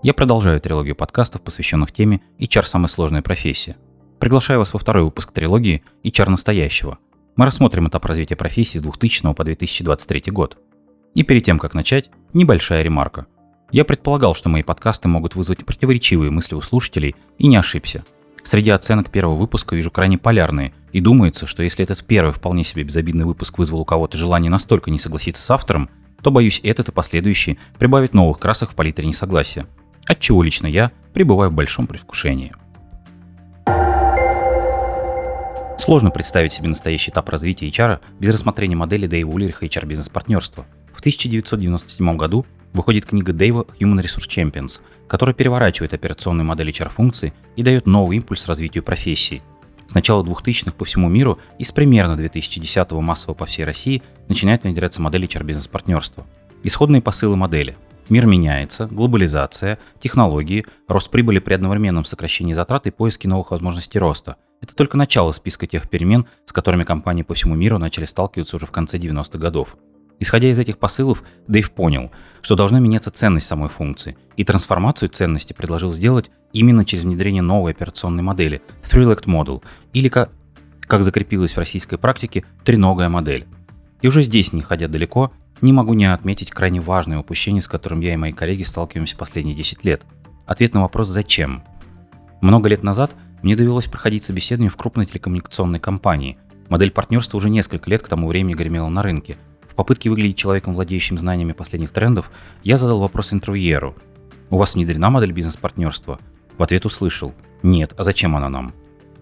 Я продолжаю трилогию подкастов, посвященных теме HR – самая сложная профессия. Приглашаю вас во второй выпуск трилогии HR настоящего. Мы рассмотрим этап развития профессии с 2000 по 2023 год. И перед тем, как начать, небольшая ремарка. Я предполагал, что мои подкасты могут вызвать противоречивые мысли у слушателей, и не ошибся. Среди оценок первого выпуска вижу крайне полярные, и думается, что если этот первый вполне себе безобидный выпуск вызвал у кого-то желание настолько не согласиться с автором, то, боюсь, этот и последующий прибавит новых красок в палитре несогласия от чего лично я пребываю в большом предвкушении. Сложно представить себе настоящий этап развития HR без рассмотрения модели Дэйва Улериха HR бизнес-партнерства. В 1997 году выходит книга Дэйва Human Resource Champions, которая переворачивает операционную модель HR-функций и дает новый импульс развитию профессии. С начала 2000-х по всему миру и с примерно 2010-го массово по всей России начинает внедряться модель HR-бизнес-партнерства. Исходные посылы модели – Мир меняется, глобализация, технологии, рост прибыли при одновременном сокращении затрат и поиске новых возможностей роста. Это только начало списка тех перемен, с которыми компании по всему миру начали сталкиваться уже в конце 90-х годов. Исходя из этих посылов, Дэйв понял, что должна меняться ценность самой функции, и трансформацию ценности предложил сделать именно через внедрение новой операционной модели – Three-Legged Model, или, как, как закрепилось в российской практике, треногая модель. И уже здесь, не ходя далеко, не могу не отметить крайне важное упущение, с которым я и мои коллеги сталкиваемся последние 10 лет. Ответ на вопрос «Зачем?». Много лет назад мне довелось проходить собеседование в крупной телекоммуникационной компании. Модель партнерства уже несколько лет к тому времени гремела на рынке. В попытке выглядеть человеком, владеющим знаниями последних трендов, я задал вопрос интервьюеру. «У вас внедрена модель бизнес-партнерства?» В ответ услышал «Нет, а зачем она нам?»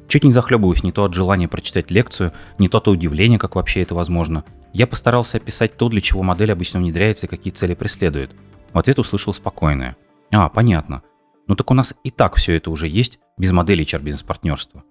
Чуть не захлебываюсь не то от желания прочитать лекцию, не то от удивления, как вообще это возможно. Я постарался описать то, для чего модель обычно внедряется и какие цели преследует. В ответ услышал спокойное. А, понятно. Ну так у нас и так все это уже есть, без модели HR-бизнес-партнерства.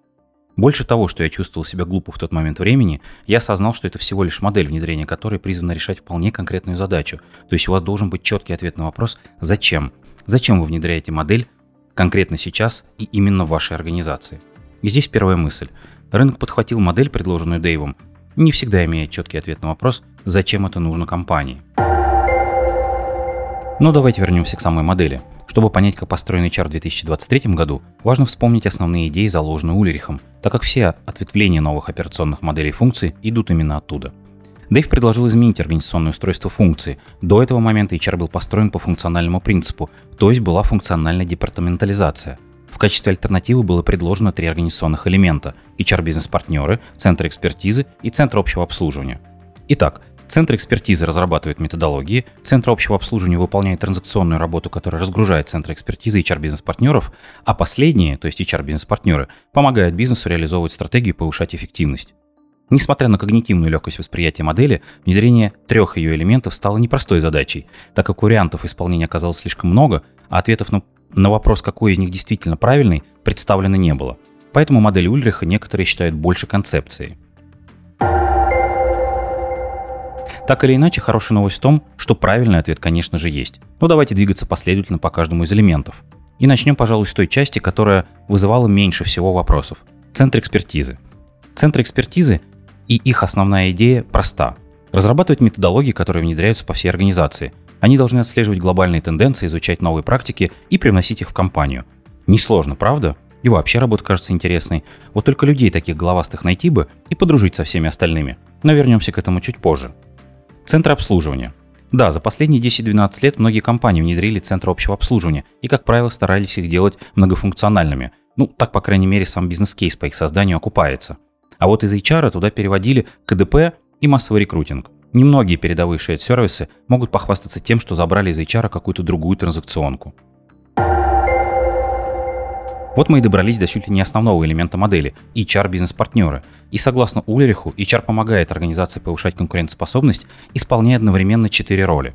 Больше того, что я чувствовал себя глупо в тот момент времени, я осознал, что это всего лишь модель внедрения которой призвана решать вполне конкретную задачу. То есть у вас должен быть четкий ответ на вопрос «Зачем?». Зачем вы внедряете модель конкретно сейчас и именно в вашей организации? И здесь первая мысль. Рынок подхватил модель, предложенную Дэйвом, не всегда имея четкий ответ на вопрос, зачем это нужно компании. Но давайте вернемся к самой модели. Чтобы понять, как построен HR в 2023 году, важно вспомнить основные идеи, заложенные Ульрихом, так как все ответвления новых операционных моделей функций идут именно оттуда. Дэйв предложил изменить организационное устройство функции. До этого момента HR был построен по функциональному принципу, то есть была функциональная департаментализация. В качестве альтернативы было предложено три организационных элемента – HR-бизнес-партнеры, Центр экспертизы и Центр общего обслуживания. Итак, Центр экспертизы разрабатывает методологии, Центр общего обслуживания выполняет транзакционную работу, которая разгружает Центр экспертизы и HR-бизнес-партнеров, а последние, то есть HR-бизнес-партнеры, помогают бизнесу реализовывать стратегию и повышать эффективность. Несмотря на когнитивную легкость восприятия модели, внедрение трех ее элементов стало непростой задачей, так как вариантов исполнения оказалось слишком много, а ответов на на вопрос, какой из них действительно правильный, представлено не было. Поэтому модель Ульриха некоторые считают больше концепцией. Так или иначе, хорошая новость в том, что правильный ответ, конечно же, есть. Но давайте двигаться последовательно по каждому из элементов. И начнем, пожалуй, с той части, которая вызывала меньше всего вопросов. Центр экспертизы. Центр экспертизы и их основная идея проста. Разрабатывать методологии, которые внедряются по всей организации – они должны отслеживать глобальные тенденции, изучать новые практики и привносить их в компанию. Несложно, правда? И вообще работа кажется интересной. Вот только людей таких головастых найти бы и подружить со всеми остальными. Но вернемся к этому чуть позже. Центр обслуживания. Да, за последние 10-12 лет многие компании внедрили центры общего обслуживания и, как правило, старались их делать многофункциональными. Ну, так, по крайней мере, сам бизнес-кейс по их созданию окупается. А вот из HR туда переводили КДП и массовый рекрутинг. Немногие передовые шейд-сервисы могут похвастаться тем, что забрали из HR какую-то другую транзакционку. Вот мы и добрались до чуть ли не основного элемента модели – HR-бизнес-партнеры. И согласно Улериху, HR помогает организации повышать конкурентоспособность, исполняя одновременно четыре роли.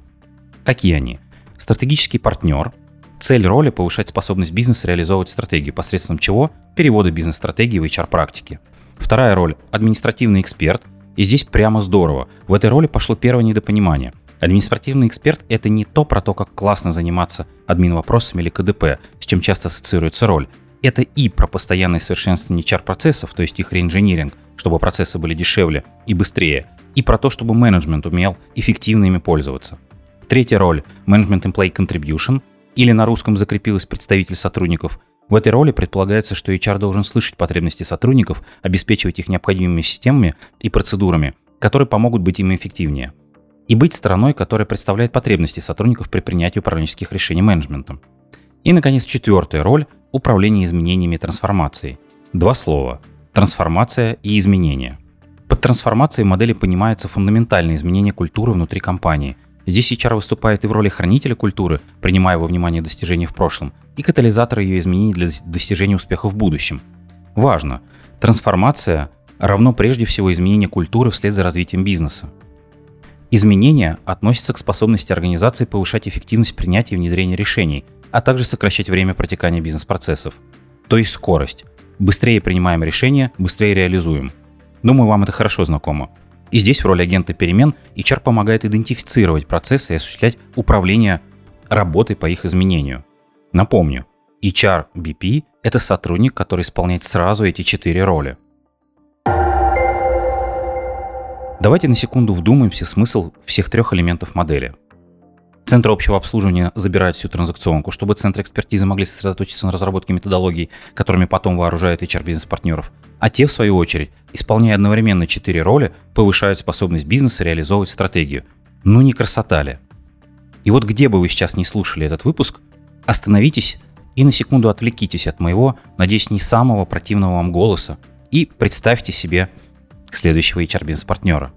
Какие они? Стратегический партнер. Цель роли – повышать способность бизнеса реализовывать стратегию, посредством чего – перевода бизнес-стратегии в HR-практике. Вторая роль – административный эксперт – и здесь прямо здорово. В этой роли пошло первое недопонимание. Административный эксперт – это не то про то, как классно заниматься админ-вопросами или КДП, с чем часто ассоциируется роль. Это и про постоянное совершенствование HR-процессов, то есть их реинжиниринг, чтобы процессы были дешевле и быстрее, и про то, чтобы менеджмент умел эффективно ими пользоваться. Третья роль – Management Employee Contribution. или на русском закрепилась представитель сотрудников, в этой роли предполагается, что HR должен слышать потребности сотрудников, обеспечивать их необходимыми системами и процедурами, которые помогут быть им эффективнее. И быть стороной, которая представляет потребности сотрудников при принятии управленческих решений менеджментом. И, наконец, четвертая роль – управление изменениями и трансформацией. Два слова – трансформация и изменение. Под трансформацией модели понимается фундаментальное изменение культуры внутри компании. Здесь HR выступает и в роли хранителя культуры, принимая во внимание достижения в прошлом, и катализатора ее изменений для достижения успеха в будущем. Важно, трансформация равно прежде всего изменение культуры вслед за развитием бизнеса. Изменения относятся к способности организации повышать эффективность принятия и внедрения решений, а также сокращать время протекания бизнес-процессов. То есть скорость. Быстрее принимаем решения, быстрее реализуем. Думаю, вам это хорошо знакомо. И здесь в роли агента перемен HR помогает идентифицировать процессы и осуществлять управление работой по их изменению. Напомню, HR BP – это сотрудник, который исполняет сразу эти четыре роли – Давайте на секунду вдумаемся в смысл всех трех элементов модели. Центр общего обслуживания забирает всю транзакционку, чтобы центры экспертизы могли сосредоточиться на разработке методологий, которыми потом вооружают HR-бизнес-партнеров. А те, в свою очередь, исполняя одновременно четыре роли, повышают способность бизнеса реализовывать стратегию. Ну не красота ли? И вот где бы вы сейчас не слушали этот выпуск, остановитесь и на секунду отвлекитесь от моего, надеюсь, не самого противного вам голоса и представьте себе следующего HR-бизнес-партнера.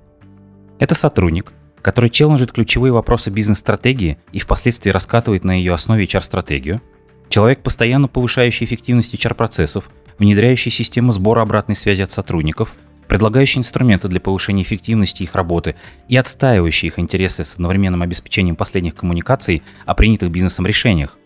Это сотрудник, который челленджит ключевые вопросы бизнес-стратегии и впоследствии раскатывает на ее основе HR-стратегию, человек, постоянно повышающий эффективность HR-процессов, внедряющий систему сбора обратной связи от сотрудников, предлагающий инструменты для повышения эффективности их работы и отстаивающий их интересы с одновременным обеспечением последних коммуникаций о принятых бизнесом решениях.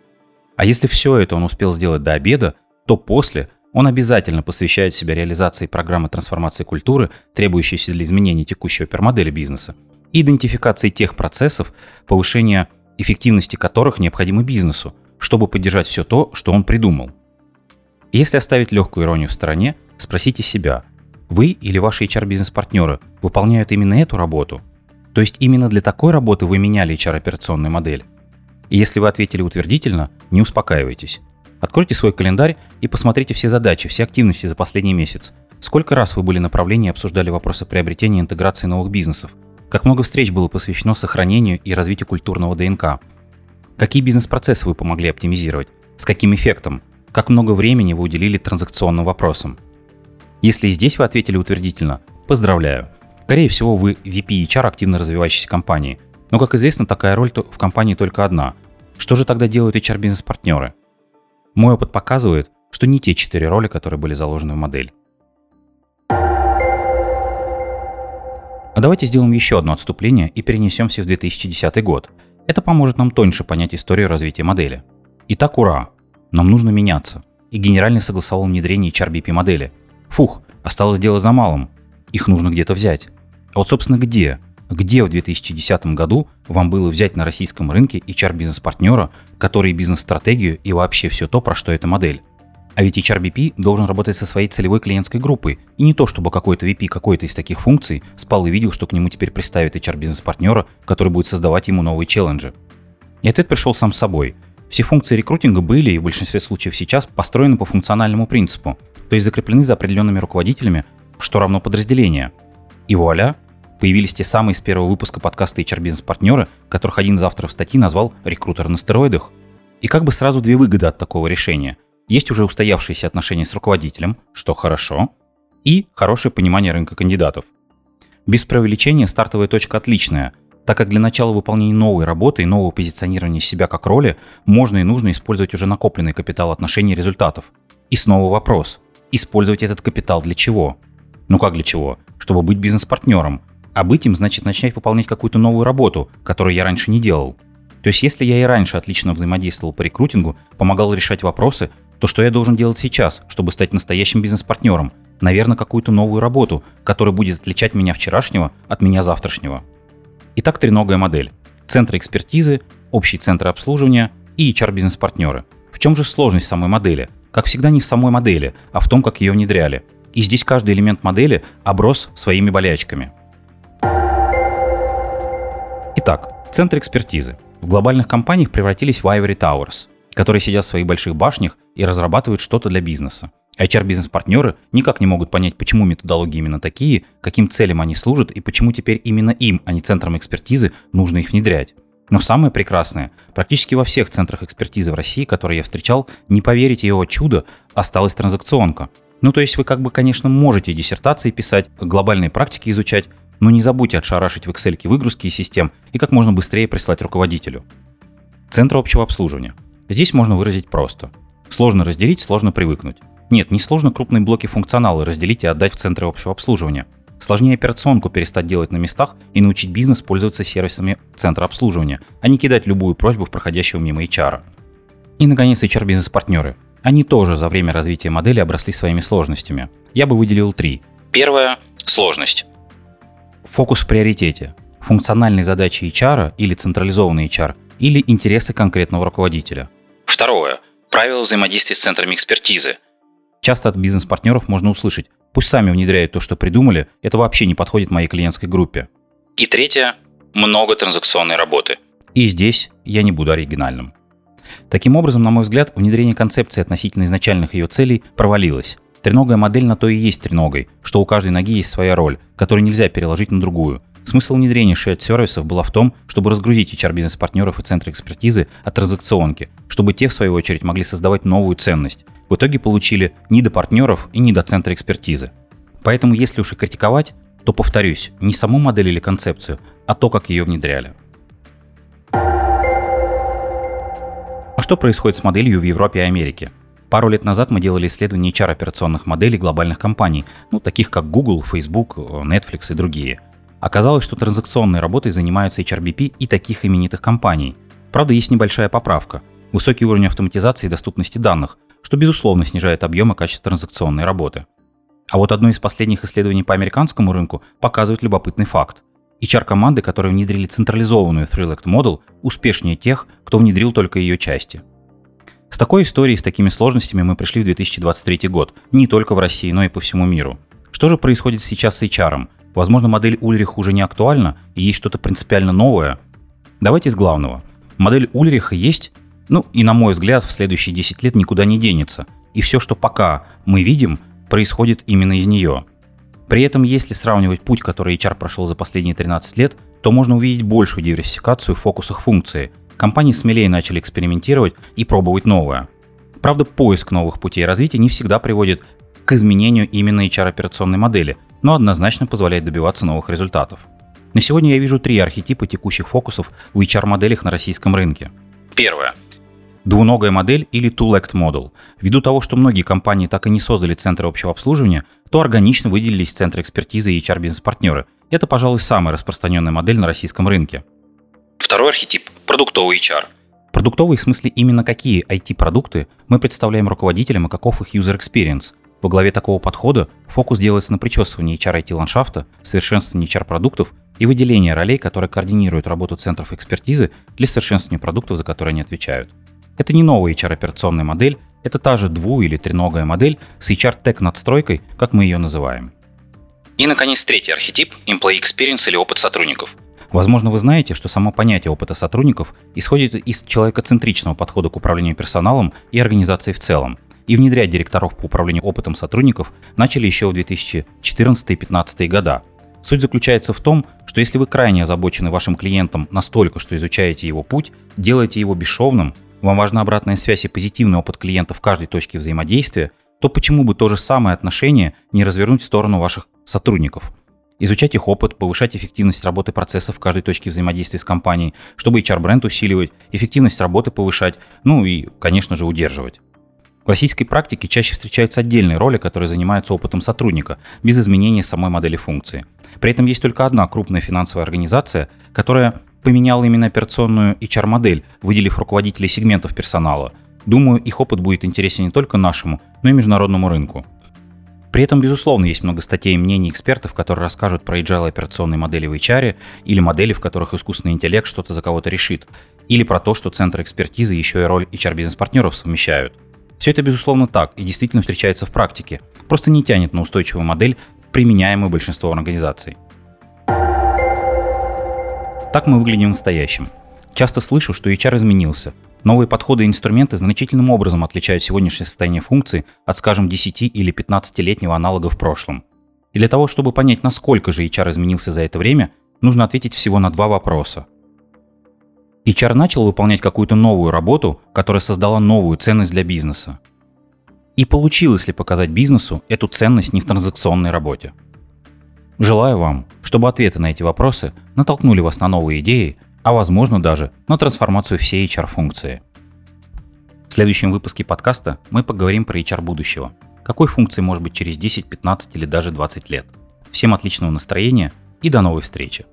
А если все это он успел сделать до обеда, то после он обязательно посвящает себя реализации программы трансформации культуры, требующейся для изменения текущей опермодели бизнеса, идентификации тех процессов, повышения эффективности которых необходимы бизнесу, чтобы поддержать все то, что он придумал. Если оставить легкую иронию в стороне, спросите себя, вы или ваши HR-бизнес-партнеры выполняют именно эту работу? То есть именно для такой работы вы меняли HR-операционную модель? И если вы ответили утвердительно, не успокаивайтесь. Откройте свой календарь и посмотрите все задачи, все активности за последний месяц. Сколько раз вы были на направлении и обсуждали вопросы приобретения и интеграции новых бизнесов? Как много встреч было посвящено сохранению и развитию культурного ДНК? Какие бизнес-процессы вы помогли оптимизировать? С каким эффектом? Как много времени вы уделили транзакционным вопросам? Если здесь вы ответили утвердительно, поздравляю. Скорее всего, вы VP HR активно развивающейся компании. Но, как известно, такая роль в компании только одна. Что же тогда делают HR-бизнес-партнеры? Мой опыт показывает, что не те четыре роли, которые были заложены в модель. А давайте сделаем еще одно отступление и перенесемся в 2010 год. Это поможет нам тоньше понять историю развития модели. Итак, ура! Нам нужно меняться. И генеральный согласовал внедрение HRBP модели. Фух, осталось дело за малым. Их нужно где-то взять. А вот, собственно, где? Где в 2010 году вам было взять на российском рынке HR-бизнес-партнера, который бизнес-стратегию и вообще все то, про что эта модель? А ведь HRBP должен работать со своей целевой клиентской группой. И не то, чтобы какой-то VP какой-то из таких функций спал и видел, что к нему теперь приставит HR-бизнес-партнера, который будет создавать ему новые челленджи. И ответ пришел сам собой. Все функции рекрутинга были и в большинстве случаев сейчас построены по функциональному принципу, то есть закреплены за определенными руководителями, что равно подразделение. И вуаля, Появились те самые с первого выпуска подкаста HR Business партнеры, которых один из авторов статьи назвал «рекрутер на стероидах». И как бы сразу две выгоды от такого решения. Есть уже устоявшиеся отношения с руководителем, что хорошо, и хорошее понимание рынка кандидатов. Без преувеличения стартовая точка отличная, так как для начала выполнения новой работы и нового позиционирования себя как роли можно и нужно использовать уже накопленный капитал отношений и результатов. И снова вопрос. Использовать этот капитал для чего? Ну как для чего? Чтобы быть бизнес-партнером, а быть им значит начать выполнять какую-то новую работу, которую я раньше не делал. То есть если я и раньше отлично взаимодействовал по рекрутингу, помогал решать вопросы, то что я должен делать сейчас, чтобы стать настоящим бизнес-партнером? Наверное, какую-то новую работу, которая будет отличать меня вчерашнего от меня завтрашнего. Итак, треногая модель. Центры экспертизы, общий центр обслуживания и HR-бизнес-партнеры. В чем же сложность самой модели? Как всегда, не в самой модели, а в том, как ее внедряли. И здесь каждый элемент модели оброс своими болячками – Итак, центр экспертизы. в глобальных компаниях превратились в Ivory Towers, которые сидят в своих больших башнях и разрабатывают что-то для бизнеса. HR-бизнес-партнеры никак не могут понять, почему методологии именно такие, каким целям они служат и почему теперь именно им, а не центрам экспертизы, нужно их внедрять. Но самое прекрасное, практически во всех центрах экспертизы в России, которые я встречал, не поверите его чудо, осталась транзакционка. Ну то есть вы как бы, конечно, можете диссертации писать, глобальные практики изучать, но не забудьте отшарашить в Excel выгрузки из систем и как можно быстрее прислать руководителю. Центр общего обслуживания. Здесь можно выразить просто. Сложно разделить, сложно привыкнуть. Нет, не сложно крупные блоки функционала разделить и отдать в центры общего обслуживания. Сложнее операционку перестать делать на местах и научить бизнес пользоваться сервисами центра обслуживания, а не кидать любую просьбу в проходящего мимо HR. И, наконец, HR-бизнес-партнеры. Они тоже за время развития модели обросли своими сложностями. Я бы выделил три. Первое – сложность. Фокус в приоритете. Функциональные задачи HR или централизованный HR, или интересы конкретного руководителя. Второе – правила взаимодействия с центрами экспертизы. Часто от бизнес-партнеров можно услышать, пусть сами внедряют то, что придумали, это вообще не подходит моей клиентской группе. И третье – много транзакционной работы. И здесь я не буду оригинальным. Таким образом, на мой взгляд, внедрение концепции относительно изначальных ее целей провалилось. Треногая модель на то и есть треногой, что у каждой ноги есть своя роль, которую нельзя переложить на другую. Смысл внедрения shared сервисов была в том, чтобы разгрузить HR-бизнес-партнеров и центры экспертизы от транзакционки, чтобы те, в свою очередь, могли создавать новую ценность. В итоге получили ни до партнеров и ни до центра экспертизы. Поэтому, если уж и критиковать, то, повторюсь, не саму модель или концепцию, а то, как ее внедряли. А что происходит с моделью в Европе и Америке? Пару лет назад мы делали исследование HR-операционных моделей глобальных компаний, ну, таких как Google, Facebook, Netflix и другие. Оказалось, что транзакционной работой занимаются HRBP и таких именитых компаний. Правда, есть небольшая поправка. Высокий уровень автоматизации и доступности данных, что безусловно снижает объем и качество транзакционной работы. А вот одно из последних исследований по американскому рынку показывает любопытный факт. HR-команды, которые внедрили централизованную Thrill Act Model, успешнее тех, кто внедрил только ее части – с такой историей, с такими сложностями мы пришли в 2023 год, не только в России, но и по всему миру. Что же происходит сейчас с HR? Возможно, модель Ульрих уже не актуальна и есть что-то принципиально новое? Давайте с главного. Модель Ульриха есть, ну и на мой взгляд, в следующие 10 лет никуда не денется. И все, что пока мы видим, происходит именно из нее. При этом, если сравнивать путь, который HR прошел за последние 13 лет, то можно увидеть большую диверсификацию в фокусах функции – компании смелее начали экспериментировать и пробовать новое. Правда, поиск новых путей развития не всегда приводит к изменению именно HR-операционной модели, но однозначно позволяет добиваться новых результатов. На сегодня я вижу три архетипа текущих фокусов в HR-моделях на российском рынке. Первое. Двуногая модель или two-legged model. Ввиду того, что многие компании так и не создали центры общего обслуживания, то органично выделились центры экспертизы и HR-бизнес-партнеры. Это, пожалуй, самая распространенная модель на российском рынке. Второй архетип – продуктовый HR. Продуктовый в смысле именно какие IT-продукты мы представляем руководителям и каков их user experience. Во главе такого подхода фокус делается на причесывании HR-IT-ландшафта, совершенствовании HR-продуктов и выделении ролей, которые координируют работу центров экспертизы для совершенствования продуктов, за которые они отвечают. Это не новая HR-операционная модель, это та же дву- или треногая модель с HR-тег-надстройкой, как мы ее называем. И, наконец, третий архетип – employee experience или опыт сотрудников – Возможно, вы знаете, что само понятие опыта сотрудников исходит из человекоцентричного подхода к управлению персоналом и организацией в целом. И внедрять директоров по управлению опытом сотрудников начали еще в 2014-2015 года. Суть заключается в том, что если вы крайне озабочены вашим клиентом настолько, что изучаете его путь, делаете его бесшовным, вам важна обратная связь и позитивный опыт клиента в каждой точке взаимодействия, то почему бы то же самое отношение не развернуть в сторону ваших сотрудников – изучать их опыт, повышать эффективность работы процессов в каждой точке взаимодействия с компанией, чтобы HR-бренд усиливать, эффективность работы повышать, ну и, конечно же, удерживать. В российской практике чаще встречаются отдельные роли, которые занимаются опытом сотрудника, без изменения самой модели функции. При этом есть только одна крупная финансовая организация, которая поменяла именно операционную HR-модель, выделив руководителей сегментов персонала. Думаю, их опыт будет интересен не только нашему, но и международному рынку. При этом, безусловно, есть много статей и мнений экспертов, которые расскажут про agile операционные модели в HR или модели, в которых искусственный интеллект что-то за кого-то решит, или про то, что центры экспертизы еще и роль HR-бизнес-партнеров совмещают. Все это, безусловно, так и действительно встречается в практике, просто не тянет на устойчивую модель, применяемую большинством организаций. Так мы выглядим в настоящем. Часто слышу, что HR изменился. Новые подходы и инструменты значительным образом отличают сегодняшнее состояние функции от, скажем, 10 или 15-летнего аналога в прошлом. И для того, чтобы понять, насколько же HR изменился за это время, нужно ответить всего на два вопроса. HR начал выполнять какую-то новую работу, которая создала новую ценность для бизнеса. И получилось ли показать бизнесу эту ценность не в транзакционной работе? Желаю вам, чтобы ответы на эти вопросы натолкнули вас на новые идеи, а возможно даже на трансформацию всей HR-функции. В следующем выпуске подкаста мы поговорим про HR будущего. Какой функции может быть через 10, 15 или даже 20 лет. Всем отличного настроения и до новой встречи.